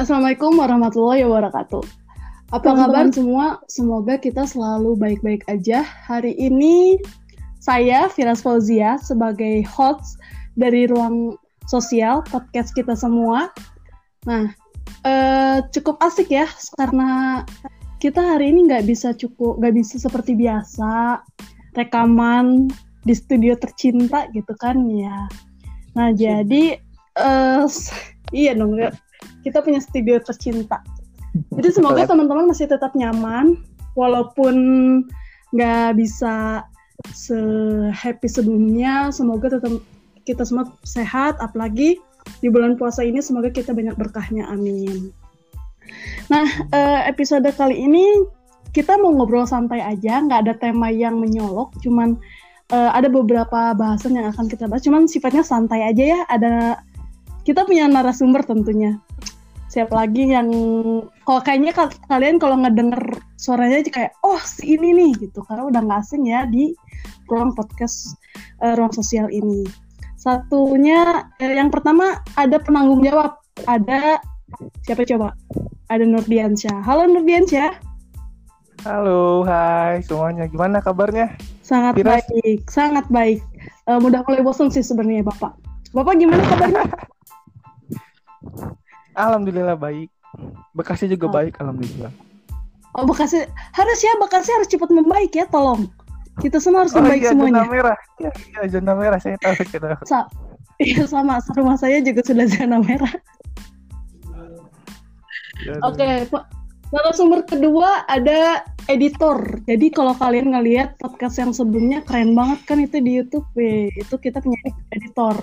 Assalamualaikum warahmatullahi wabarakatuh. Apa kabar semua? Semoga kita selalu baik-baik aja. Hari ini saya Firas Fauzia sebagai host dari Ruang Sosial podcast kita semua. Nah, eh, cukup asik ya karena kita hari ini nggak bisa cukup nggak bisa seperti biasa rekaman di studio tercinta gitu kan ya. Nah jadi eh, iya dong kita punya studio tercinta jadi semoga teman-teman masih tetap nyaman walaupun nggak bisa se happy sebelumnya. Semoga tetap kita semua sehat, apalagi di bulan puasa ini semoga kita banyak berkahnya. Amin. Nah, eh, episode kali ini kita mau ngobrol santai aja, nggak ada tema yang menyolok, cuman uh, ada beberapa bahasan yang akan kita bahas, cuman sifatnya santai aja ya. Ada kita punya narasumber tentunya siapa lagi yang kalau kayaknya kalian kalau ngedenger suaranya aja kayak oh si ini nih gitu. Karena udah nggak asing ya di ruang podcast uh, ruang sosial ini. Satunya eh, yang pertama ada penanggung jawab. Ada siapa coba? Ada Nurdiansyah. Halo Nurdiansyah. Halo hai semuanya. Gimana kabarnya? Sangat Piras? baik sangat baik. Uh, mudah mulai bosan sih sebenarnya bapak. Bapak gimana kabarnya Alhamdulillah baik. Bekasi juga oh. baik, alhamdulillah. Oh Bekasi harus ya Bekasi harus cepat membaik ya, tolong. Kita semua harus oh, membaik iya, semuanya. Zona merah, ya, ya zona merah saya tahu kita. Sa iya sama, rumah saya juga sudah zona merah. Oke, okay, narasumber kedua ada editor. Jadi kalau kalian ngelihat podcast yang sebelumnya keren banget kan itu di YouTube, itu kita punya editor.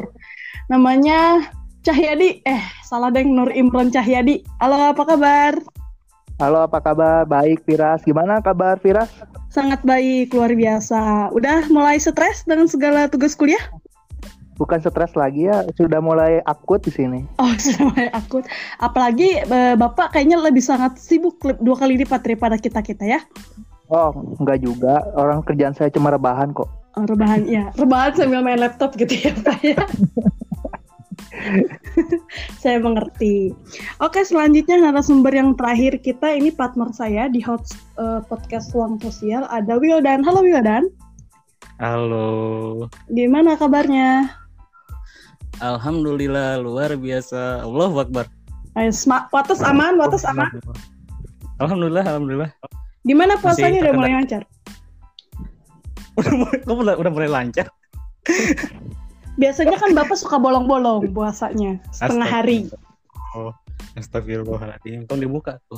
Namanya Cahyadi, eh salah deng Nur Imron Cahyadi. Halo apa kabar? Halo apa kabar? Baik Firas. Gimana kabar Firas? Sangat baik, luar biasa. Udah mulai stres dengan segala tugas kuliah? Bukan stres lagi ya, sudah mulai akut di sini. Oh, sudah mulai akut. Apalagi eh, Bapak kayaknya lebih sangat sibuk dua kali lipat daripada kita-kita ya? Oh, enggak juga. Orang kerjaan saya cuma rebahan kok. Oh, rebahan ya. Rebahan sambil main laptop gitu ya, Pak ya. saya mengerti. Oke, selanjutnya narasumber yang terakhir kita ini partner saya di hot uh, podcast Ruang Sosial ada Wildan. Halo Wildan. Halo. Gimana kabarnya? Alhamdulillah luar biasa. Allah Akbar. Ayo, watas aman, watas aman. Alhamdulillah, alhamdulillah. Gimana puasanya udah mulai lancar? udah, udah mulai lancar. Biasanya kan Bapak suka bolong-bolong puasanya setengah hari. Oh, astagfirullahaladzim. Tolong dibuka tuh.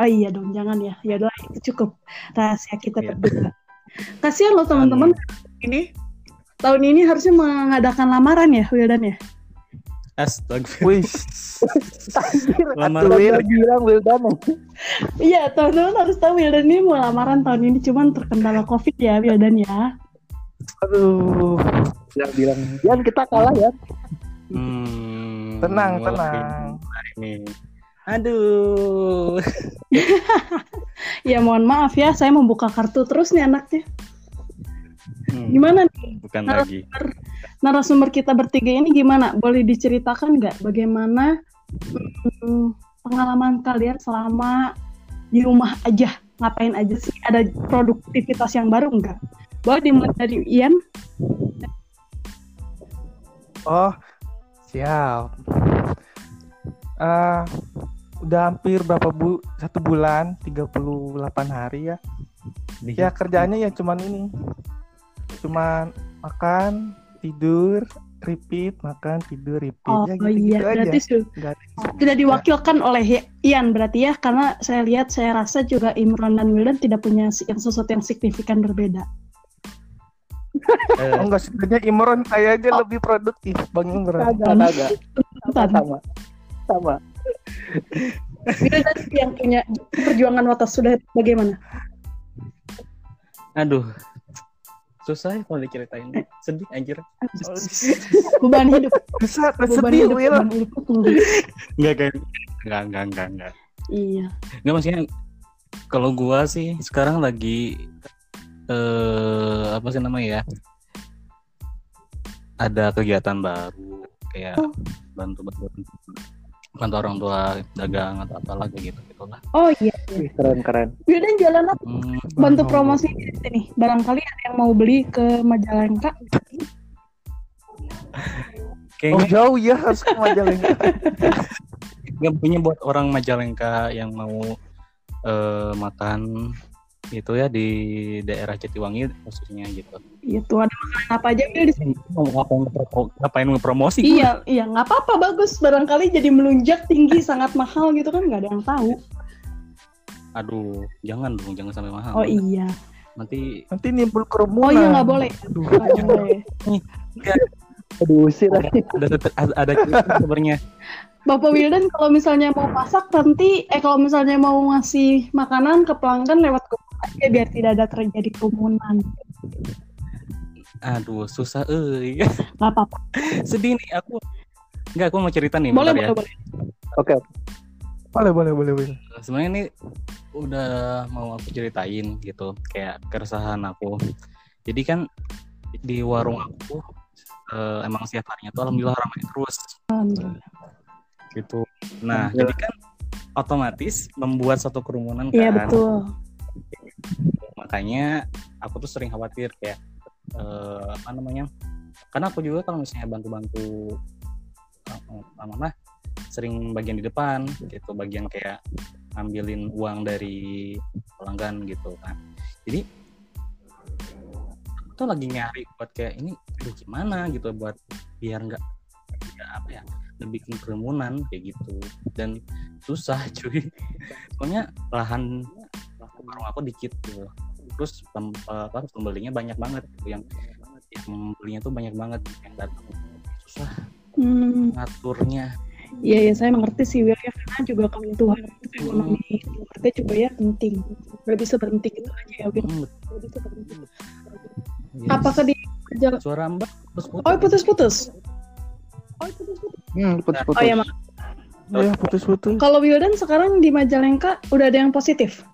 Oh iya dong, jangan ya. Ya udah itu cukup rahasia kita iya. berdua. Kasihan loh teman-teman ini tahun ini harusnya mengadakan lamaran ya, Wildan ya. Astagfirullah. lamaran bilang Wildan. Iya, teman-teman harus tahu Wildan ini mau lamaran tahun ini cuman terkendala Covid ya, Wildan ya. Aduh, yang bilang Yan kita kalah ya. Hmm, tenang, tenang. Ini. Aduh. ya mohon maaf ya, saya membuka kartu terus nih anaknya. Hmm, gimana nih? Bukan narasumber, lagi. Narasumber kita bertiga ini gimana? Boleh diceritakan nggak bagaimana hmm, pengalaman kalian selama di rumah aja? Ngapain aja sih? Ada produktivitas yang baru nggak? Boleh dimulai dari Ian? Oh, siap. Uh, udah hampir berapa bu satu bulan 38 hari ya. Ya kerjanya ya cuman ini. Cuman makan, tidur, repeat, makan, tidur, repeat. Oh ya, gitu, iya, gitu berarti aja. sudah diwakilkan oleh Ian berarti ya, karena saya lihat, saya rasa juga Imran dan Wildan tidak punya yang sesuatu yang signifikan berbeda. Eh. Oh, enggak sebenarnya Imron saya aja oh. lebih produktif Bang Imron. Kagak. Sama. Sama. Kita yang punya perjuangan watas sudah bagaimana? Aduh, susah ya kalau diceritain sedih anjir beban hidup bisa beban sedih hidup, Will enggak kan enggak enggak enggak enggak iya enggak maksudnya kalau gua sih sekarang lagi eh apa sih namanya ya ada kegiatan baru kayak bantu bantu bantu orang tua dagang atau apalah kayak gitu gitulah Oh iya. Wih, keren keren. Wildan jualan apa? hmm, Bantu Oh. promosi di sini. Barangkali ada yang mau beli ke Majalengka. Oh kayaknya jauh ya harus ke Majalengka. nggak punya buat orang Majalengka yang mau eh, makan itu ya di daerah Jatiwangi khususnya gitu. Gitu ada makanan apa aja di sini. Mau ngapain ngepro- ngapain ngepromosi? Iya, iya nggak apa-apa bagus. Barangkali jadi melunjak tinggi sangat mahal gitu kan nggak ada yang tahu. Aduh, jangan dong, jangan sampai mahal. Oh iya. Nanti Nanti nimbul kerumunan. Oh iya nggak boleh. Aduh. Nggak boleh. Aduh, usir lagi. ada ada, ada sebenarnya. Bapak Wildan kalau misalnya mau masak nanti eh kalau misalnya mau ngasih makanan ke pelanggan lewat aja biar tidak ada terjadi kerumunan. Aduh, susah eh. Nggak apa-apa. Sedih nih aku. Enggak, aku mau cerita nih Boleh, bentar ya. boleh, boleh. Oke. Boleh boleh boleh boleh. Sebenarnya ini udah mau aku ceritain gitu, kayak keresahan aku. Jadi kan di warung aku eh, emang setiap harinya tuh alhamdulillah ramai terus Alhamdulillah. gitu. Nah, jadi kan otomatis membuat satu kerumunan Iya kan. betul. Makanya aku tuh sering khawatir kayak eh, apa namanya? Karena aku juga kalau misalnya bantu-bantu eh, mama sering bagian di depan gitu, bagian kayak ngambilin uang dari pelanggan gitu kan. Jadi aku tuh lagi nyari buat kayak ini aduh gimana gitu buat biar nggak nggak apa ya bikin kerumunan kayak gitu dan susah cuy soalnya lahan warung aku dikit gitu terus pem, apa, pembelinya banyak banget gitu yang yang belinya tuh banyak banget yang datang susah Hmm, ngaturnya iya ya saya mengerti sih Will ya karena juga kebutuhan ekonomi keluarga juga ya penting. Gak bisa berhenti gitu aja ya Will. Hmm, Gak bisa berhenti. yes. Apakah di jalan? suara mbak terus Oh putus-putus. Hmm, putus-putus. Oh ya mak. Ya putus-putus. Kalau Wildan sekarang di Majalengka udah ada yang positif.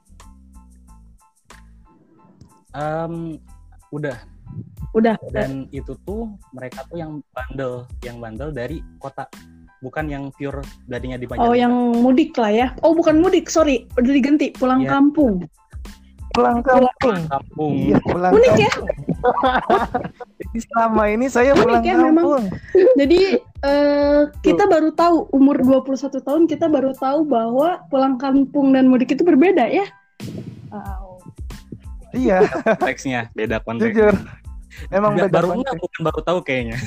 Em, udah Udah. dan itu tuh mereka tuh yang bandel yang bandel dari kota bukan yang pure darinya di Majalengka Oh yang mudik lah ya. Oh bukan mudik, sorry. Udah diganti pulang Iya. kampung. Pulang kampung. kampung Iya pulang Unik ya. kampung. Jadi selama ini saya Unik pulang ya, memang. kampung. Jadi eh, kita baru tahu umur 21 tahun kita baru tahu bahwa pulang kampung dan mudik itu berbeda ya. Wow. Iya, konteksnya beda konteks jujur. Emang beda baru konteks. enggak bukan baru tahu kayaknya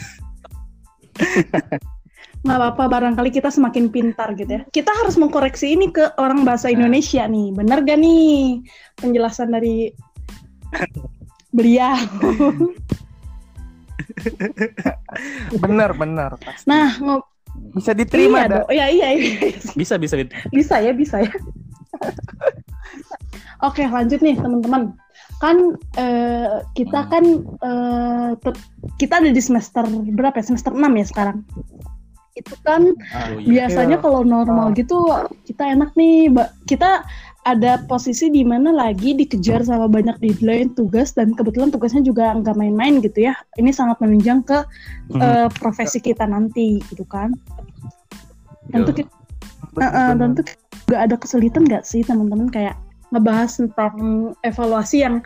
Nggak apa-apa barangkali kita semakin pintar gitu ya. Kita harus mengkoreksi ini ke orang bahasa Indonesia nih. Bener gak nih penjelasan dari beliau? Benar, benar. pasti. Nah, ngob- bisa diterima iya dong. Iya, iya, iya. bisa bisa bisa. bisa ya bisa ya oke lanjut nih teman-teman kan eh, kita Hmm. kan eh, te- kita ada di semester berapa ya semester 6 ya sekarang itu kan Aduh, iya. biasanya Iya. kalau normal Ah. gitu kita enak nih kita ada posisi di mana lagi dikejar sama banyak deadline tugas dan kebetulan tugasnya juga nggak main-main gitu ya ini sangat menunjang ke Hmm, eh, profesi kita nanti gitu kan tentu kita Uh, uh, dan tuh juga ada kesulitan nggak sih teman-teman kayak ngebahas tentang evaluasi yang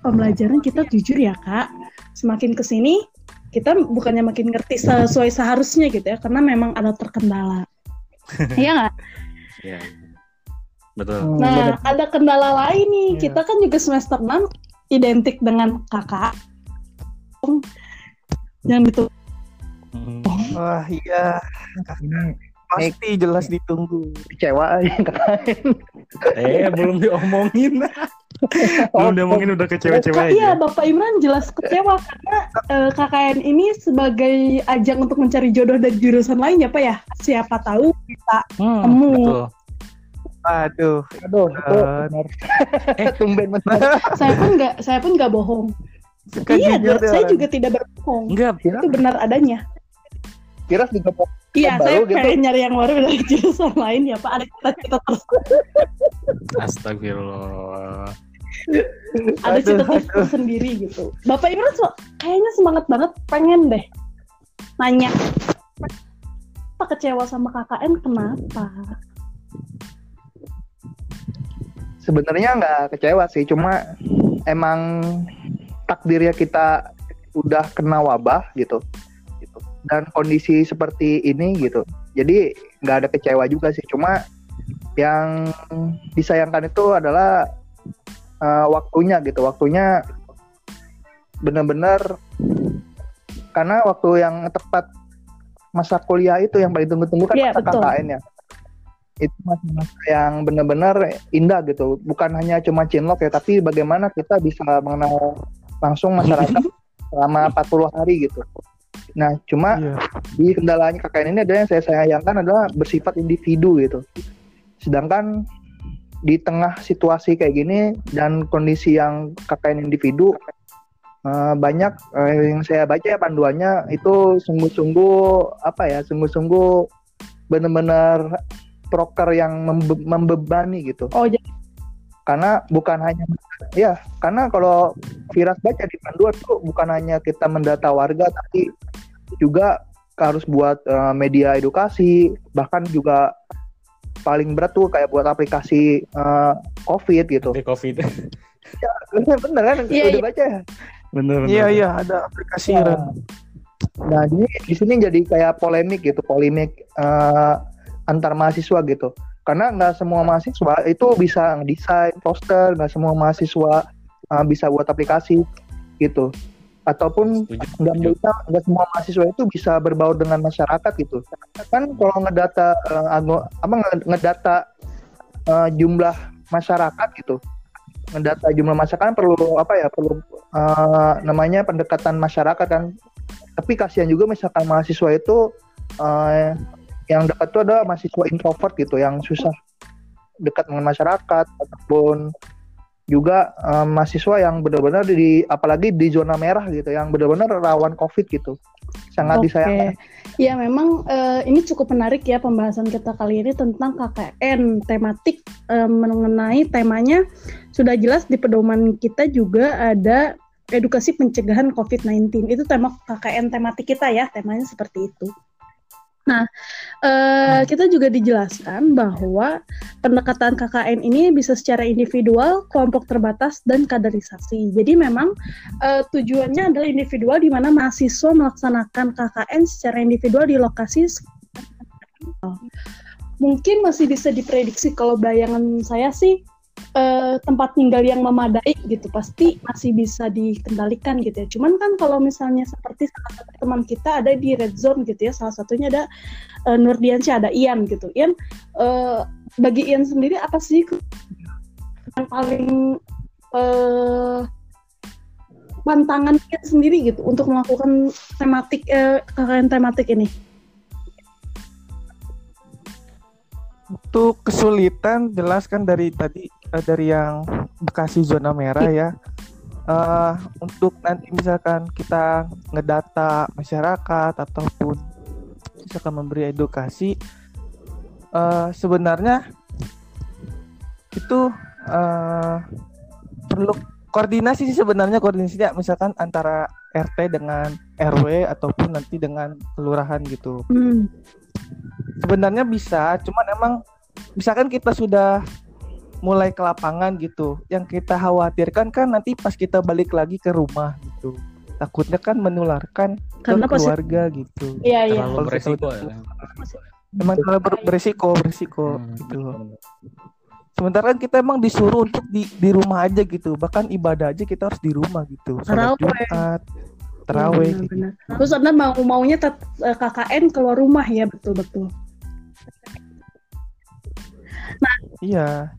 pembelajaran kita jujur ya kak semakin ke sini kita bukannya makin ngerti sesuai seharusnya gitu ya karena memang ada terkendala Iya nggak? Iya. betul Hmm, Nah bener. ada kendala lain nih Iya. kita kan juga semester 6 identik dengan kakak yang itu Hmm. Wah, iya. Pasti jelas ditunggu. kecewa aja eh belum diomongin belum diomongin udah kecewa-cewa Kak, iya Bapak Imran jelas kecewa karena eh, KKN ini sebagai ajang untuk mencari jodoh dari jurusan lain ya Pak ya. Siapa tahu bisa Hmm, Temu. betul Aduh, Aduh, itu Eh. benar. Eh. Tumben benar. saya pun nggak saya pun nggak bohong. suka iya, jujur saya juga tidak berbohong. enggak Itu benar adanya. Kira juga mau Iya, baru saya gitu. pengen nyari yang baru dari jurusan lain ya Pak. Ada cita-cita terus, astagfirullah ada cita-cita aduh. tersendiri gitu. Bapak Imran so- kayaknya semangat banget pengen deh nanya kecewa sama KKN kenapa? Sebenarnya nggak kecewa sih, cuma emang takdirnya kita udah kena wabah gitu. Dan kondisi seperti ini gitu, jadi nggak ada kecewa juga sih. Cuma yang disayangkan itu adalah uh, waktunya gitu, waktunya benar-benar karena waktu yang tepat masa kuliah itu yang paling tunggu-tunggu kan Iya, masa betul. KKN ya. Itu masa-masa yang benar-benar indah gitu. Bukan hanya cuma cinlok ya tapi bagaimana kita bisa mengenal langsung masyarakat selama 40 hari gitu nah cuma Iya. di kendalanya KKN ini ada yang saya sayangkan adalah bersifat individu gitu. Sedangkan di tengah situasi kayak gini dan kondisi yang KKN individu eh, banyak eh, yang saya baca ya panduannya itu sungguh-sungguh apa ya sungguh-sungguh benar-benar proker yang membe- membebani gitu Oh, jadi karena bukan hanya ya karena kalau Firas baca di panduan tuh bukan hanya kita mendata warga tapi juga harus buat eh, media edukasi bahkan juga paling berat tuh kayak buat aplikasi eh, COVID gitu Tapi covid bener kan Iya, udah iya. baca ya bener bener Iya iya ada aplikasi Nah, Ren. Nah, di, di sini jadi kayak polemik gitu, polemik eh, antar mahasiswa gitu. Karena nggak semua mahasiswa itu bisa ngedesain poster, nggak semua mahasiswa eh, bisa buat aplikasi gitu. Ataupun nggak bisa nggak semua mahasiswa itu bisa berbaur dengan masyarakat gitu. Kan kalau ngedata ago- apa nge- ngedata eh, jumlah masyarakat gitu. Ngedata jumlah masyarakat kan perlu apa ya? Perlu eh, namanya pendekatan masyarakat kan tapi kasihan juga misalkan mahasiswa itu eh, yang dekat tuh ada mahasiswa introvert gitu yang susah dekat dengan masyarakat ataupun juga eh, mahasiswa yang benar-benar di apalagi di zona merah gitu yang benar-benar rawan covid gitu sangat Oke. disayangkan Ya memang eh, ini cukup menarik ya pembahasan kita kali ini tentang KKN tematik eh, mengenai temanya sudah jelas di pedoman kita juga ada edukasi pencegahan COVID-19 itu tema KKN tematik kita ya temanya seperti itu. Nah eh, kita juga dijelaskan bahwa pendekatan KKN ini bisa secara individual, kelompok terbatas dan kaderisasi. Jadi memang eh, tujuannya adalah individual di mana mahasiswa melaksanakan KKN secara individual di lokasi mungkin masih bisa diprediksi kalau bayangan saya sih eh, tempat tinggal yang memadai gitu pasti masih bisa dikendalikan gitu ya. Cuman kan kalau misalnya seperti salah satu teman kita ada di red zone gitu ya, salah satunya ada eh, Nurdiansyah, ada Ian gitu. Ian eh, bagi Ian sendiri apa sih yang paling eh pantangan Ian sendiri gitu untuk melakukan tematik KKN tematik ini? Untuk kesulitan jelas kan dari tadi eh, dari yang Bekasi zona merah ya. Eh, untuk nanti misalkan kita ngedata masyarakat ataupun misalkan memberi edukasi eh, sebenarnya itu eh, perlu koordinasi sih sebenarnya koordinasinya misalkan antara RT dengan RW ataupun nanti dengan kelurahan gitu Hmm. sebenarnya bisa cuman emang misalkan kita sudah mulai ke lapangan gitu. Yang kita khawatirkan kan nanti pas kita balik lagi ke rumah gitu. Takutnya kan menularkan Karena ke pasti keluarga gitu. Iya iya. terlalu beresiko ya emang terlalu ber- beresiko beresiko Hmm, gitu. sementara kan kita emang disuruh untuk di di rumah aja gitu. Bahkan ibadah aja kita harus di rumah gitu. Taraweh. Jumat terawih Iya, gitu. Terus anda mau maunya tet- eh, KKN keluar rumah ya betul betul. iya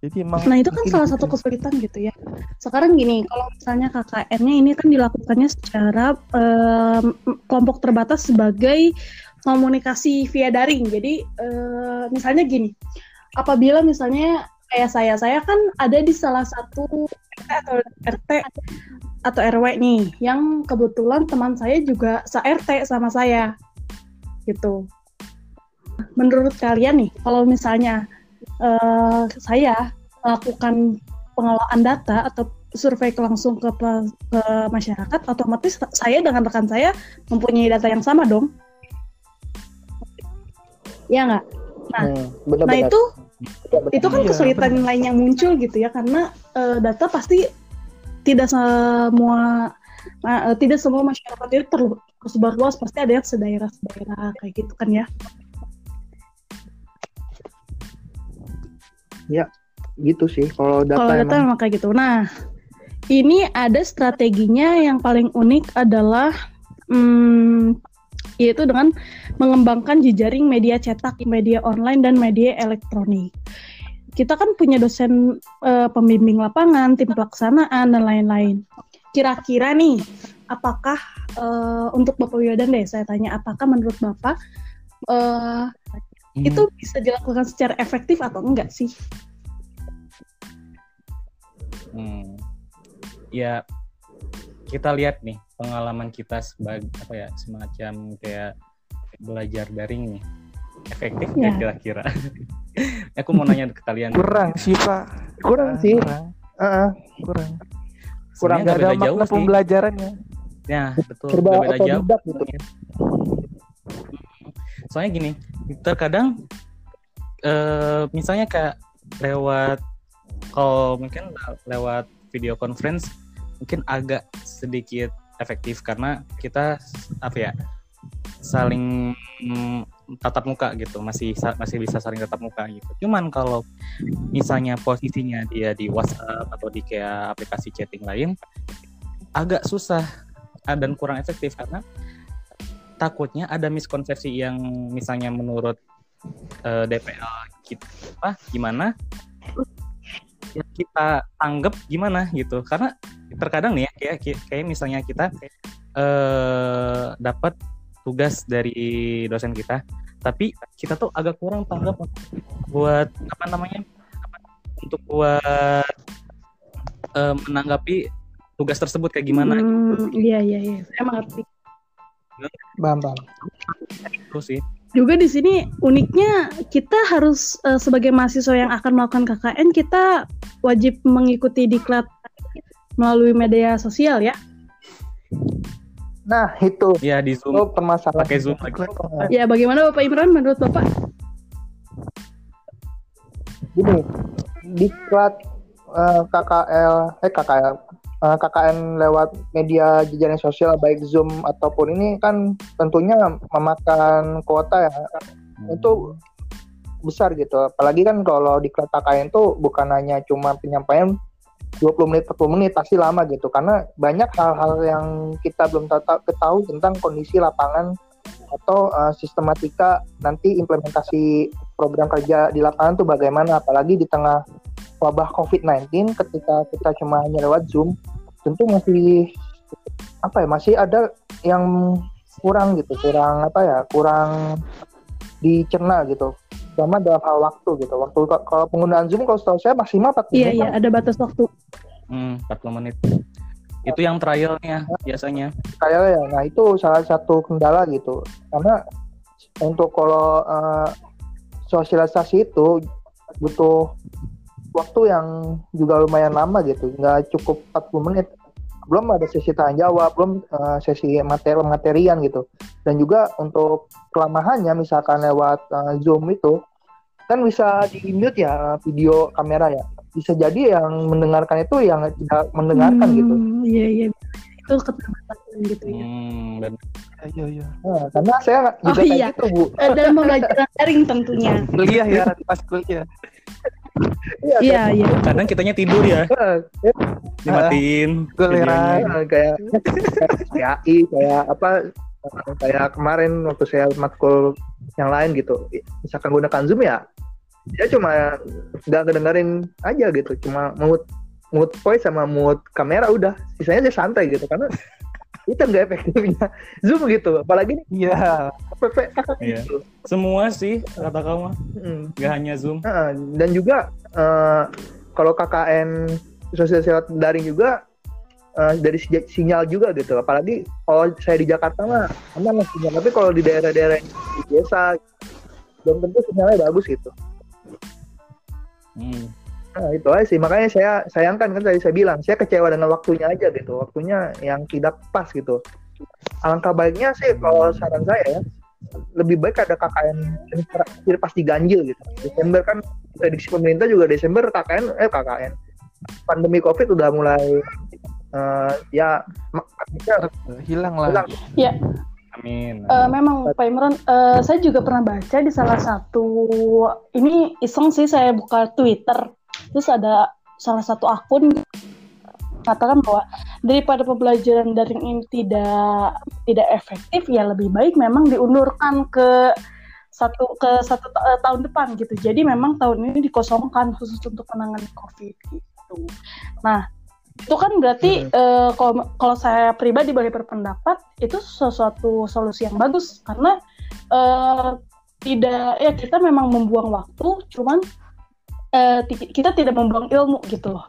jadi emang Nah itu kan salah satu kesulitan gitu ya. Sekarang gini, kalau misalnya KKN-nya ini kan dilakukannya secara em, kelompok terbatas sebagai komunikasi via daring. Jadi eh, misalnya gini, apabila misalnya kayak saya, saya kan ada di salah satu RT atau RT atau RW nih, yang kebetulan teman saya juga se RT sama saya, gitu. Menurut kalian nih, kalau misalnya eh, saya melakukan pengelolaan data atau survei langsung ke, pe- ke masyarakat, otomatis saya dengan rekan saya mempunyai data yang sama dong. ya nggak Nah, Hmm, benar nah benar. itu Benar, benar. itu kan Iya, kesulitan lain yang muncul gitu ya karena eh, data pasti tidak semua ma- eh, tidak semua masyarakat itu tersebar luas pasti ada yang sedaerah sedaerah kayak gitu kan ya gitu sih kalau data, kalau data emang. memang kayak gitu nah ini ada strateginya yang paling unik adalah hmm, yaitu dengan mengembangkan jejaring media cetak, media online dan media elektronik. Kita kan punya dosen eh, pembimbing lapangan, tim pelaksanaan dan lain-lain. Kira-kira nih, apakah eh, untuk Bapak Wiyodan deh, saya tanya, apakah menurut Bapak eh, Hmm. itu bisa dilakukan secara efektif atau enggak sih? Hmm. Ya kita lihat nih pengalaman kita sebagai apa ya semacam kayak belajar daring nih efektif Ya. kira-kira? Aku mau nanya ke kalian. Kurang sih pak. kurang sih Kurang. Heeh. Kurang. Kurang Sebenarnya Nggak ada jauh makna sih. pembelajarannya. Ya betul. serba beda jauh. gitu Soalnya gini, terkadang eh misalnya kayak lewat kalau mungkin lewat video conference mungkin agak sedikit efektif karena kita apa ya saling mm, tatap muka gitu masih masih bisa saling tatap muka gitu. Cuman kalau misalnya posisinya dia di WhatsApp atau di kayak aplikasi chatting lain agak susah ah, dan kurang efektif karena takutnya ada miskonsepsi yang misalnya menurut eh, DPL kita apa gimana? Ya kita anggap gimana gitu. Karena terkadang nih ya kayak kayak- misalnya kita eh dapat tugas dari dosen kita tapi kita tuh agak kurang tanggap buat apa namanya untuk buat eh, menanggapi tugas tersebut kayak gimana Hmm, iya iya iya, saya mengerti. Bam bam gitu sih. Juga di sini uniknya kita harus eh, sebagai mahasiswa yang akan melakukan KKN kita wajib mengikuti diklat melalui media sosial ya. nah itu. Ya di zoom. Itu permasalahan. Pakai zoom lagi. Ya bagaimana Bapak Imran menurut Bapak? gini diklat eh, KKL eh KKL eh, KKN lewat media jejaring sosial baik Zoom ataupun ini kan tentunya memakan kuota ya. Itu besar gitu. Apalagi kan kalau diklat KKN itu bukan hanya cuma penyampaian 20 menit 40 menit pasti lama gitu. Karena banyak hal-hal yang kita belum tahu ketahui tentang kondisi lapangan atau uh, sistematika nanti implementasi program kerja di lapangan tuh bagaimana. Apalagi di tengah wabah COVID-19 ketika kita cuma hanya lewat Zoom tentu masih apa ya masih ada yang kurang gitu kurang apa ya kurang dicerna gitu sama dalam hal waktu gitu waktu kalau penggunaan Zoom kalau setahu saya maksimal 40 Iya menit iya kan? ada batas waktu. Hmm, 40 menit. Itu yang trialnya biasanya. kayaknya ya nah itu salah satu kendala gitu karena untuk kalau eh, sosialisasi itu butuh waktu yang juga lumayan lama gitu nggak cukup 40 menit belum ada sesi tanya jawab belum eh, sesi materi materian gitu dan juga untuk kelamahannya misalkan lewat eh, zoom itu kan bisa di mute ya video kamera ya bisa jadi yang mendengarkan itu yang tidak mendengarkan gitu Hmm, Iya iya itu keterbatasan gitu ya. Hmm, dan Iya iya. Nah, karena saya juga Oh, kayak iya. gitu bu Eh, Dalam pembelajaran daring tentunya. Kuliah ya pas kuliah. Iya iya. kadang kitanya tidur ya, Iya, dimatiin Giliran. videonya. kayak kayak AI kayak apa kayak kemarin waktu saya matkul yang lain gitu misalkan gunakan zoom ya dia cuma nggak kedengerin aja gitu cuma mute mute voice sama mute kamera udah sisanya dia santai gitu karena itu nggak efektifnya zoom gitu apalagi nih Iya. PP Iya. gitu Semua sih kata kamu, Mm. nggak hanya zoom. Nah, dan juga eh, kalau KKN sosial daring juga eh, dari si- sinyal juga gitu. Apalagi kalau saya di Jakarta mah aman lah sinyal. Tapi kalau di daerah-daerah yang di desa belum tentu sinyalnya bagus gitu. Hmm. Nah, itu aja sih. Makanya saya sayangkan kan tadi saya bilang, saya kecewa dengan waktunya aja gitu. Waktunya yang tidak pas gitu. Alangkah baiknya sih kalau saran saya ya, lebih baik ada KKN terakhir pasti ganjil gitu. Desember kan prediksi pemerintah juga Desember KKN eh KKN pandemi Covid udah mulai uh, ya hilang lah. hilang. Ya, Amin. Eh, memang Pak Imran, eh, saya juga pernah baca di salah satu ini iseng sih saya buka Twitter, terus ada salah satu akun katakan bahwa daripada pembelajaran daring ini tidak tidak efektif, ya lebih baik memang diundurkan ke satu ke satu eh, tahun depan gitu. Jadi memang tahun ini dikosongkan khusus untuk menangani COVID gitu. Nah itu kan berarti eh, kalau kalau saya pribadi boleh berpendapat itu sesuatu solusi yang bagus karena eh, tidak ya kita memang membuang waktu cuman eh, kita tidak membuang ilmu gitu loh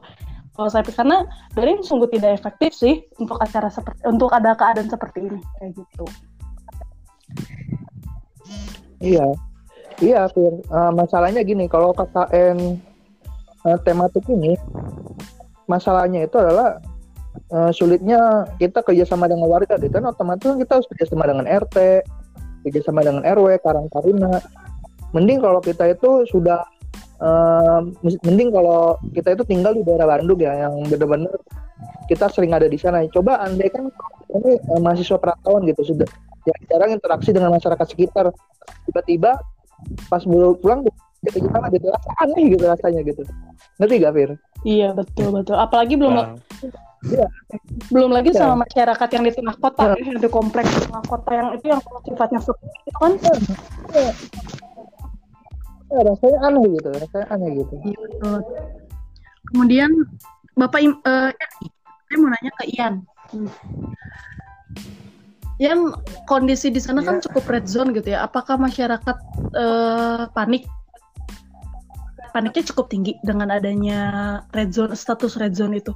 kalau saya pikir karena daring sungguh tidak efektif sih untuk acara seperti untuk ada keadaan seperti ini kayak gitu Iya, iya, Fir. Eh, masalahnya gini, kalau KKN eh, tematik ini, masalahnya itu adalah eh, sulitnya kita kerjasama dengan warga, gitu kan otomatis kan kita harus kerjasama dengan RT, kerjasama dengan RW, Karang Taruna. Mending kalau kita itu sudah, eh, mending kalau kita itu tinggal di daerah Bandung ya, yang benar-benar kita sering ada di sana. Coba andai kan ini eh, mahasiswa perantauan gitu sudah ya jarang interaksi dengan masyarakat sekitar. Tiba-tiba pas baru pulang kita kita gitu rasa aneh gitu rasanya gitu. Ngerti gak Fir? iya betul betul. Apalagi belum Nah, belum lagi Ya. sama masyarakat yang di tengah kota ya, di kompleks di tengah kota yang itu yang sifatnya sepi itu kan? Ya, rasanya aneh gitu rasanya aneh gitu Iya, betul. Kemudian Bapak Im, eh, saya mau nanya ke Ian. Hmm. Ian, kondisi di sana kan Iya. cukup red zone gitu ya. Apakah masyarakat eh, panik? Paniknya cukup tinggi dengan adanya red zone, status red zone itu.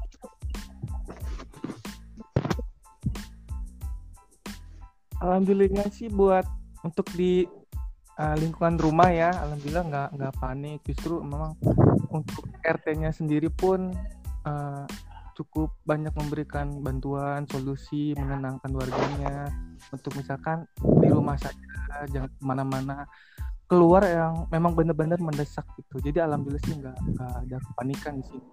Alhamdulillah sih buat untuk di uh, lingkungan rumah ya, alhamdulillah nggak nggak panik. Justru memang untuk RT-nya sendiri pun uh, cukup banyak memberikan bantuan, solusi, menenangkan warganya. Untuk misalkan di rumah saja, jangan ke mana-mana keluar yang memang benar-benar mendesak gitu. Jadi alhamdulillah sih nggak nggak ada kepanikan di sini.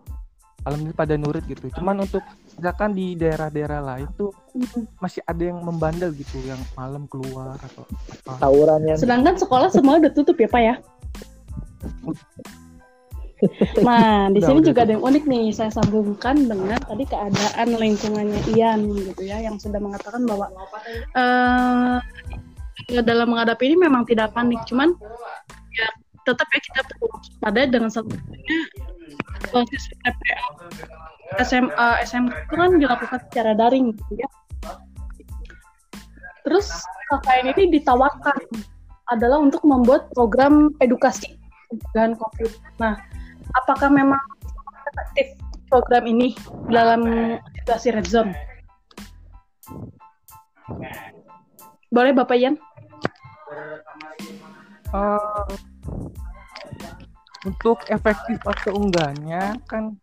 Alhamdulillah pada nurut gitu. Cuman untuk misalkan di daerah-daerah lain tuh masih ada yang membandel gitu yang malam keluar atau apa. tawurannya Sedangkan sekolah semua udah tutup ya Pak ya. Nah, di Udah, sini udah juga ada yang unik nih. Saya sambungkan dengan tadi keadaan lingkungannya Ian gitu ya, yang sudah mengatakan bahwa eh ya dalam menghadapi ini memang tidak panik, cuman ya tetap ya kita perlu waspada dengan satunya proses PPA SMA SMK itu kan dilakukan secara daring gitu ya. Terus KKN ini ditawarkan adalah untuk membuat program edukasi pencegahan COVID. Nah, apakah memang efektif program ini dalam situasi red zone? Boleh Bapak Ian? Eh, untuk efektif atau enggaknya kan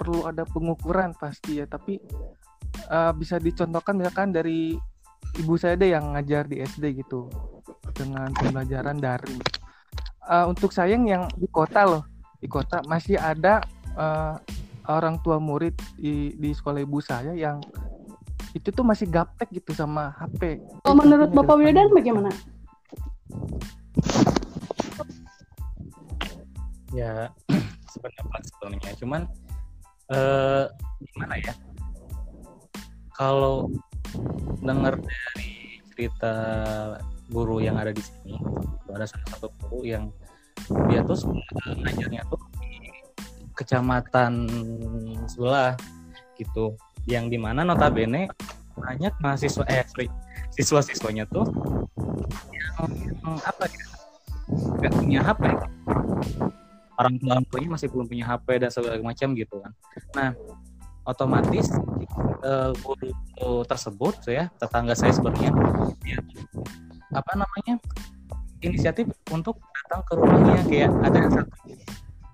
perlu ada pengukuran pasti ya tapi eh, bisa dicontohkan misalkan dari ibu saya deh yang ngajar di SD gitu dengan pembelajaran daring Eh, untuk sayang yang di kota loh di kota masih ada eh, orang tua murid di di sekolah ibu saya yang itu tuh masih gaptek gitu sama HP. Kalau menurut Ini Bapak Wildan bagaimana? Ya sependapat sebenarnya cuman eh gimana ya? Kalau dengar dari cerita guru yang ada di sini itu ada salah satu guru yang dia tuh ngajarnya tuh di kecamatan sebelah gitu yang di mana notabene banyak mahasiswa eh sorry, siswa-siswanya tuh yang, yang apa ya nggak punya HP orang tua orang tuanya masih belum punya HP dan segala macam gitu kan. Nah, otomatis eh, guru tersebut ya tetangga saya sebenarnya dia apa namanya inisiatif untuk datang ke rumahnya kayak ada satu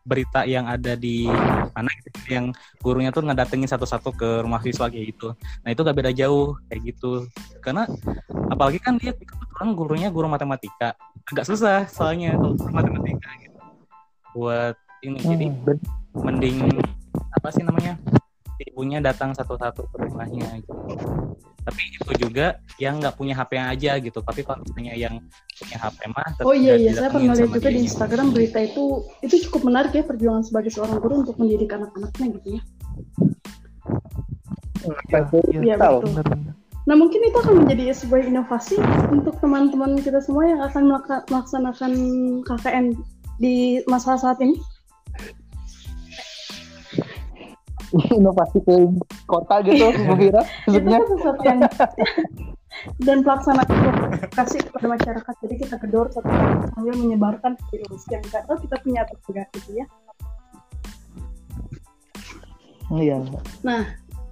berita yang ada di mana gitu yang gurunya tuh ngedatengin satu-satu ke rumah siswa kayak gitu. Nah itu gak beda jauh kayak gitu karena apalagi kan dia kebetulan gurunya guru matematika agak susah soalnya kalau guru matematika gitu buat ini jadi Hmm, ben- mending apa sih namanya ibunya datang satu-satu ke rumahnya gitu. Tapi itu juga yang nggak punya HP aja gitu. Tapi kalau misalnya yang punya HP mah tetap Oh iya iya, saya pernah lihat juga di dianya. Instagram berita itu itu cukup menarik ya perjuangan sebagai seorang guru untuk mendidik anak-anaknya gitu ya. Iya, tahu. betul. Nah mungkin itu akan menjadi sebuah inovasi untuk teman-teman kita semua yang akan melaksanakan KKN di masa saat ini. Inovasi ke kota gitu, Bu Fira, Itu kan sesuatu yang dan pelaksanaan kasih kepada masyarakat. Jadi kita gedor satu sambil menyebarkan virus yang nggak tahu kita punya atau enggak gitu ya. Iya.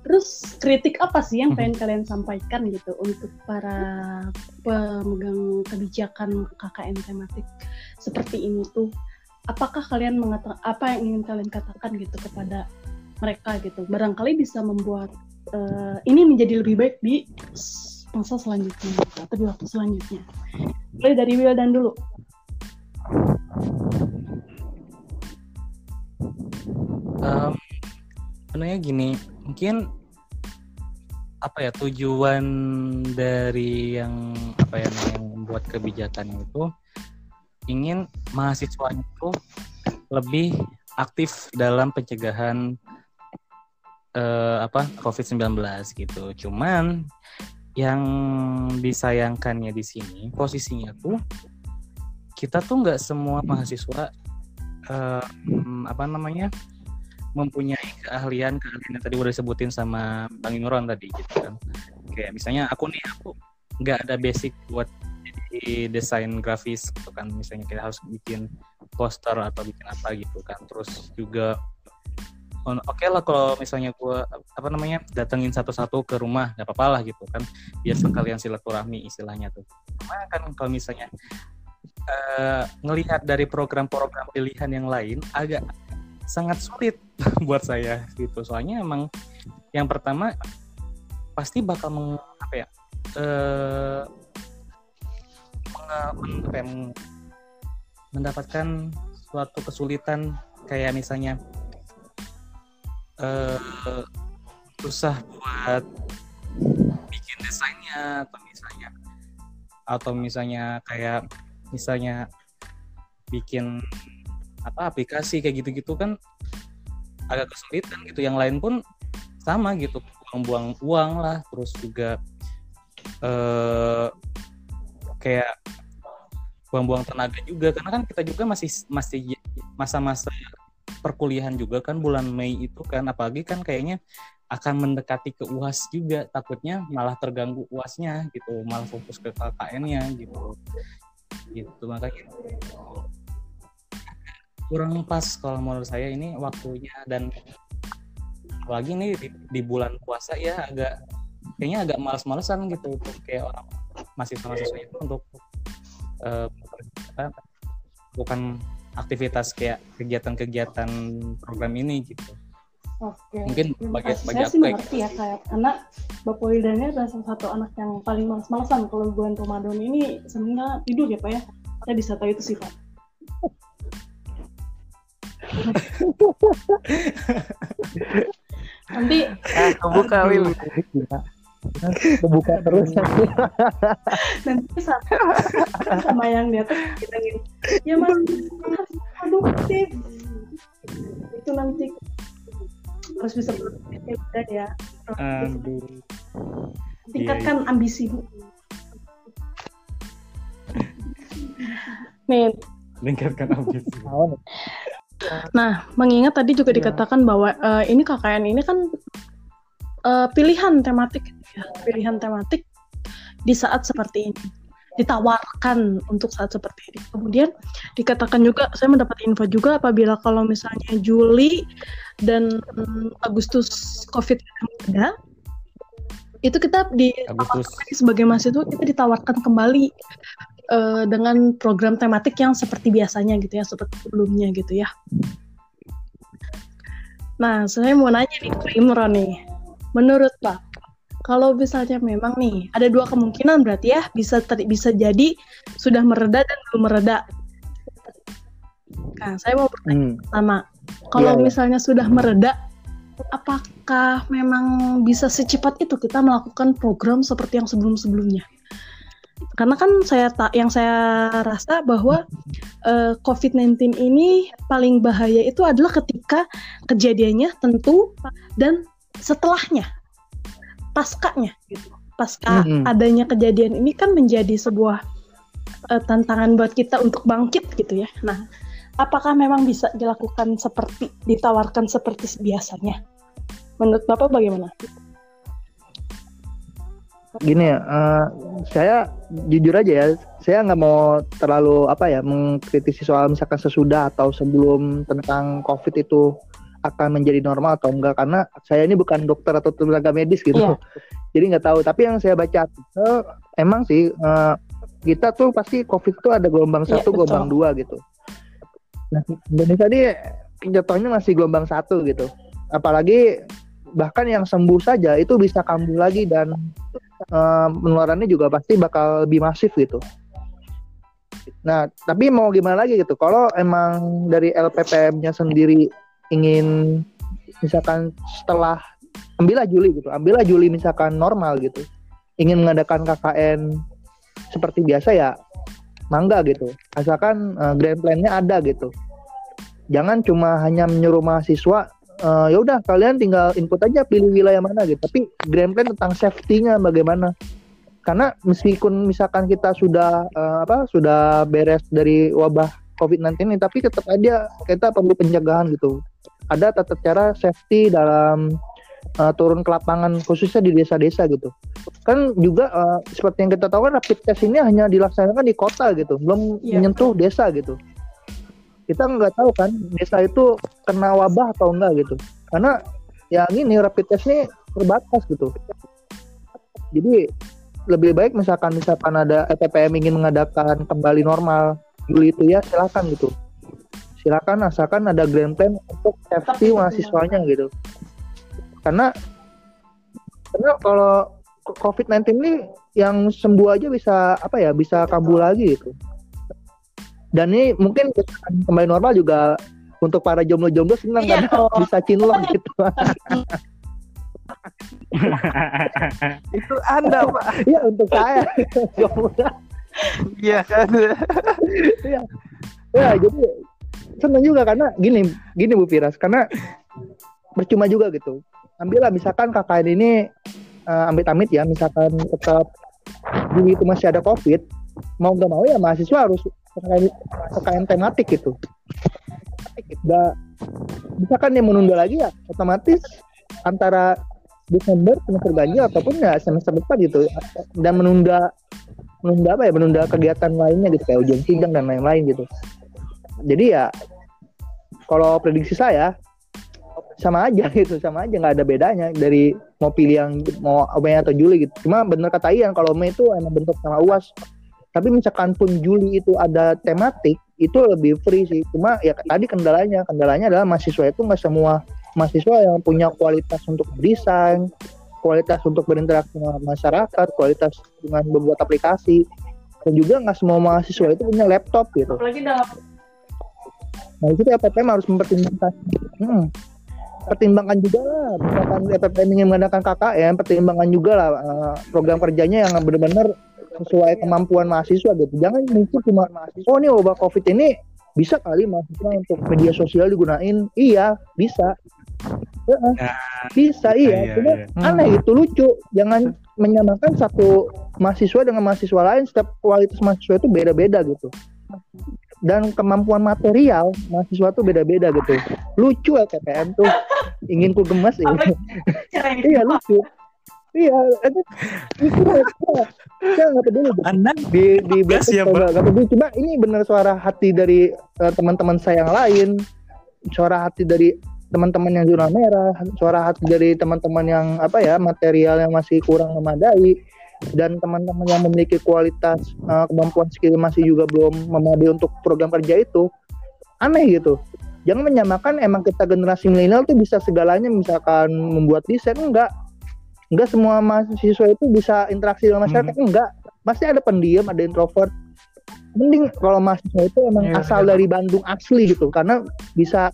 Terus kritik apa sih yang pengen kalian sampaikan gitu untuk para pemegang kebijakan KKN tematik seperti ini tuh? Apakah kalian mengatakan apa yang ingin kalian katakan gitu kepada mereka gitu? Barangkali bisa membuat eh, ini menjadi lebih baik di masa selanjutnya gitu, atau di waktu selanjutnya. Mulai dari Wildan dulu. Em, sebenarnya gini, mungkin apa ya tujuan dari yang apa ya yang membuat kebijakan itu ingin mahasiswa itu lebih aktif dalam pencegahan eh, apa COVID-19 gitu. Cuman yang disayangkannya di sini posisinya tuh kita tuh nggak semua mahasiswa eh, apa namanya mempunyai keahlian keahlian yang tadi udah disebutin sama Bang Imron tadi gitu kan. Kayak misalnya aku nih aku nggak ada basic buat jadi desain grafis gitu kan. Misalnya kita harus bikin poster atau bikin apa gitu kan. Terus juga oke lah kalau misalnya gua apa namanya datengin satu-satu ke rumah nggak apa-apa lah gitu kan. Biar sekalian silaturahmi istilahnya tuh. Cuma kan kalau misalnya eh, ngelihat dari program-program pilihan yang lain agak sangat sulit buat saya gitu. Soalnya emang yang pertama pasti bakal meng, apa ya eh, meng- mendapatkan suatu kesulitan kayak misalnya eh, susah buat bikin desainnya atau misalnya atau misalnya kayak misalnya bikin apa aplikasi kayak gitu-gitu kan agak kesulitan gitu. Yang lain pun sama gitu buang-buang uang lah terus juga eh kayak buang-buang tenaga juga. Karena kan kita juga masih masih masa-masa perkuliahan juga kan bulan Mei itu kan. Apalagi kan kayaknya akan mendekati ke UAS juga. Takutnya malah terganggu UASnya gitu malah fokus ke KKN-nya gitu. Gitu makanya kurang pas kalau menurut saya ini waktunya dan apalagi ini di, di bulan puasa ya agak kayaknya agak males-malesan gitu untuk kayak orang mahasiswa-mahasiswa itu untuk eh, apa, bukan aktivitas kayak kegiatan-kegiatan program ini gitu Oke. mungkin Terima bagi bagi Saya aku sih kayak mengerti ya kayak karena Bapak Wildan adalah salah satu anak yang paling males-malesan kalau bulan Ramadan ini sebenarnya tidur ya Pak ya. Saya bisa tahu itu sih Pak. Nanti Ah, kebuka Wil. Kebuka terus. nanti sama, sama yang di atas kita gini. Ya mas harus produktif. Itu nanti harus bisa produktif ya ya. Aduh tingkatkan ambisi bu. Nih, meningkatkan ambisi. Nah mengingat tadi juga Iya. dikatakan bahwa eh, ini KKN ini kan eh, pilihan tematik, ya, pilihan tematik di saat seperti ini ditawarkan untuk saat seperti ini. Kemudian dikatakan juga, saya mendapat info juga apabila kalau misalnya Juli dan Agustus COVID ada, itu kita di Agustus sebagai mahasiswa kita ditawarkan kembali eh, dengan program tematik yang seperti biasanya gitu ya, seperti sebelumnya gitu ya. Nah, saya mau nanya nih ke Imron nih. Menurut Pak, kalau misalnya memang nih ada dua kemungkinan berarti ya bisa ter bisa jadi sudah mereda dan belum mereda. Nah, saya mau bertanya Hmm. pertama, kalau Iya, iya. misalnya sudah mereda, apakah memang bisa secepat itu kita melakukan program seperti yang sebelum-sebelumnya? Karena kan saya tak yang saya rasa bahwa eh, COVID-19 ini paling bahaya itu adalah ketika kejadiannya tentu dan setelahnya, paskanya gitu. Pasca Mm-mm. adanya kejadian ini kan menjadi sebuah eh, tantangan buat kita untuk bangkit gitu ya. Nah, apakah memang bisa dilakukan seperti ditawarkan seperti biasanya? Menurut Bapak bagaimana? Gini ya, eh, saya jujur aja ya, saya nggak mau terlalu apa ya mengkritisi soal misalkan sesudah atau sebelum tentang COVID itu akan menjadi normal atau enggak karena saya ini bukan dokter atau tenaga medis gitu, Iya. jadi nggak tahu. Tapi yang saya baca artikel, emang sih eh, kita tuh pasti COVID itu ada gelombang Iya, satu, betul. gelombang dua gitu. Nah Indonesia ini jatuhnya masih gelombang satu gitu, apalagi bahkan yang sembuh saja itu bisa kambuh lagi dan penularannya juga pasti bakal lebih masif gitu. Nah, tapi mau gimana lagi gitu? Kalau emang dari LPPM-nya sendiri ingin misalkan setelah ambillah Juli gitu, ambillah Juli misalkan normal gitu, ingin mengadakan KKN seperti biasa ya, mangga gitu. Asalkan eh, grand plan-nya ada gitu. Jangan cuma hanya menyuruh mahasiswa eh, ya udah kalian tinggal input aja pilih wilayah mana gitu. Tapi grand plan tentang safety-nya bagaimana? Karena meskipun misalkan kita sudah eh, apa sudah beres dari wabah COVID-19 ini, tapi tetap aja kita perlu pencegahan gitu. Ada tata cara safety dalam eh, turun ke lapangan khususnya di desa-desa gitu. Kan juga eh, seperti yang kita tahu kan rapid test ini hanya dilaksanakan di kota gitu, belum Iya. menyentuh desa gitu. Kita nggak tahu kan desa itu kena wabah atau enggak gitu. Karena ya gini rapid test ini terbatas gitu. Jadi lebih baik misalkan misalkan ada EPPM ingin mengadakan kembali normal Juli itu ya silakan gitu. Silakan asalkan ada grand plan untuk safety mahasiswanya gitu. Karena karena kalau COVID-19 ini yang sembuh aja bisa apa ya bisa kambuh lagi gitu. Dan ini mungkin kembali normal juga untuk para jomblo-jomblo senang Iya karena dong. bisa cinlok gitu. Itu Anda, Pak. Iya untuk saya. jomblo. Iya kan. ya jadi seneng juga karena gini gini Bu Firas karena percuma juga gitu ambillah misalkan KKN ini eh, amit-amit ya misalkan tetap Juli itu masih ada COVID mau gak mau ya mahasiswa harus KKN tematik gitu. Nggak- misalkan dia menunda lagi ya otomatis antara Desember semester ganjil ataupun ya semester depan gitu. Dan menunda menunda apa ya menunda kegiatan lainnya gitu kayak ujian sidang dan lain-lain gitu. Jadi ya kalau prediksi saya sama aja gitu sama aja nggak ada bedanya dari mau pilih yang mau Mei atau Juli gitu. Cuma bener kata Ian kalau Mei itu emang bentuk sama uas tapi misalkan pun Juli itu ada tematik itu lebih free sih cuma ya tadi kendalanya kendalanya adalah mahasiswa itu nggak semua mahasiswa yang punya kualitas untuk desain kualitas untuk berinteraksi dengan masyarakat kualitas dengan membuat aplikasi dan juga nggak semua mahasiswa itu punya laptop gitu Apalagi dalam Nah itu EPPM harus mempertimbangkan. Hmm. Pertimbangkan juga lah, misalkan EPPM ingin mengadakan KKN, pertimbangkan juga lah eh, program kerjanya yang benar-benar sesuai kemampuan mahasiswa gitu. Jangan mikir cuma oh ini wabah COVID ini bisa kali mahasiswa untuk media sosial digunain. Iya, bisa. Heeh. bisa iya. iya, Cuma iya. aneh itu lucu. Jangan menyamakan satu mahasiswa dengan mahasiswa lain. Setiap kualitas mahasiswa itu beda-beda gitu dan kemampuan material mahasiswa tuh beda-beda gitu. Lucu ya KPM tuh. Ingin ku gemas ya. cara yang iya lucu. Iya, itu itu saya nggak peduli. Anda di di Blackpink ya, nggak peduli. Cuma ini benar suara hati dari eh, teman-teman saya yang lain, suara hati dari teman-teman yang zona merah, suara hati dari teman-teman yang apa ya material yang masih kurang memadai. Dan teman-teman yang memiliki kualitas eh, kemampuan skill masih juga belum memadai untuk program kerja itu. Aneh gitu. Jangan menyamakan emang kita generasi milenial tuh bisa segalanya misalkan membuat desain enggak enggak semua mahasiswa itu bisa interaksi dengan masyarakat. Hmm. enggak pasti ada pendiam ada introvert. Mending kalau mahasiswa itu emang yeah, asal yeah. dari Bandung asli gitu karena bisa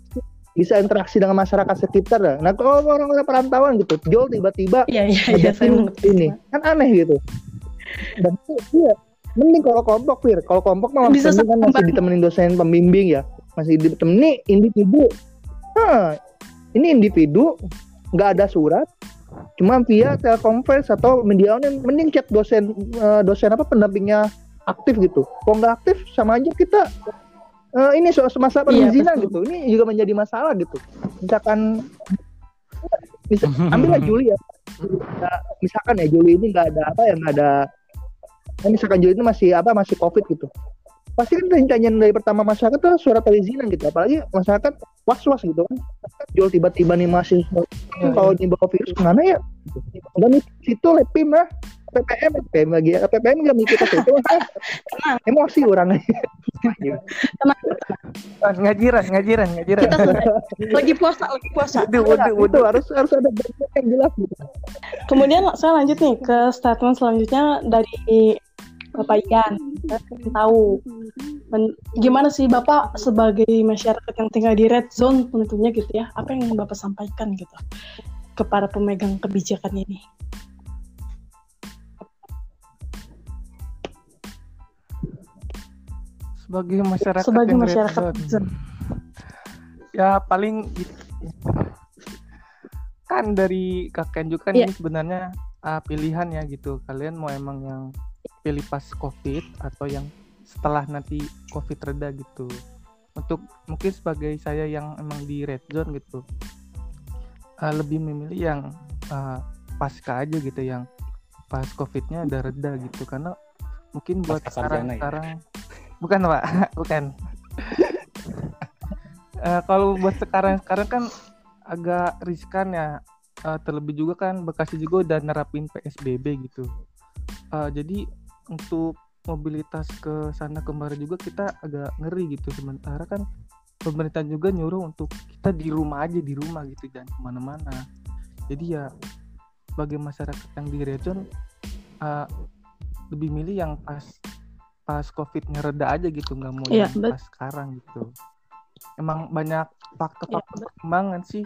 bisa interaksi dengan masyarakat sekitar. Nah kalau orang-orang perantauan gitu, Jol tiba-tiba yeah, yeah, yeah, ini. Kan aneh gitu. Dan itu iya, mending kalau kelompok Fir, kalau kelompok malah bisa kan masih ditemenin dosen pembimbing ya, masih ditemenin individu. Nah, ini individu nggak ada surat, cuma via telekonferensi atau media online mending chat dosen eh, dosen apa pendampingnya aktif gitu. Kalau nggak aktif sama aja kita uh, ini soal semasa iya, perizinan iya, gitu. Ini juga menjadi masalah gitu. Misalkan bisa ambillah Juli ya. Nah, misalkan ya Juli ini nggak ada apa ya nggak ada nah, misalkan Juli ini masih apa masih covid gitu pasti kan rencananya dari pertama masyarakat tuh surat perizinan gitu apalagi masyarakat was-was gitu kan. Jual tiba-tiba nih masih ya, kalau ya. bawa virus ke mana ya? Dan itu lepim lah PPM PPM lagi ya. PPM nggak mikir ke situ emosi orangnya tenang. Ngajiran ngajiran ngajiran. Lagi puasa lagi puasa. Waduh waduh waduh. harus harus ada yang jelas gitu. Kemudian saya lanjut nih ke statement selanjutnya dari Bapak Ian tahu. Men, gimana sih Bapak sebagai masyarakat yang tinggal di red zone tentunya gitu ya? Apa yang Bapak sampaikan gitu kepada pemegang kebijakan ini? Sebagai masyarakat sebagai masyarakat ya paling kan dari kakek juga kan yeah. ini sebenarnya uh, pilihan ya gitu. Kalian mau emang yang pilih pas covid atau yang setelah nanti covid reda gitu. Untuk mungkin sebagai saya yang emang di red zone gitu uh, lebih memilih yang uh, pasca aja gitu yang pas covidnya udah reda gitu. Karena mungkin buat sekarang ya? sekarang bukan pak. Bukan. Uh, kalau buat sekarang sekarang kan agak riskan ya. Uh, terlebih juga kan Bekasi juga udah nerapin PSBB gitu. Uh, jadi untuk mobilitas ke sana kemari juga kita agak ngeri gitu. Sementara kan pemerintah juga nyuruh untuk kita di rumah aja di rumah gitu dan ke mana-mana. Jadi ya bagi masyarakat yang di region uh, lebih milih yang pas pas covidnya reda aja gitu nggak mau ya, yang pas sekarang gitu. Emang banyak faktor-faktor ya, perkembangan sih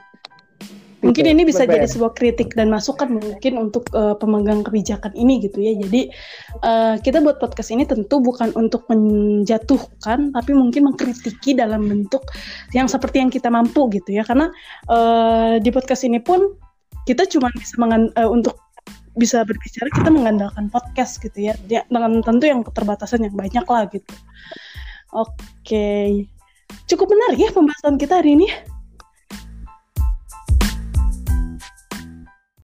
mungkin ini bisa jadi sebuah kritik dan masukan mungkin untuk uh, pemegang kebijakan ini gitu ya. Jadi uh, kita buat podcast ini tentu bukan untuk menjatuhkan tapi mungkin mengkritiki dalam bentuk yang seperti yang kita mampu gitu ya. Karena uh, di podcast ini pun kita cuma bisa mengan uh, untuk bisa berbicara kita mengandalkan podcast gitu ya, ya dengan tentu yang keterbatasan yang banyak lah gitu. Oke. Cukup menarik ya pembahasan kita hari ini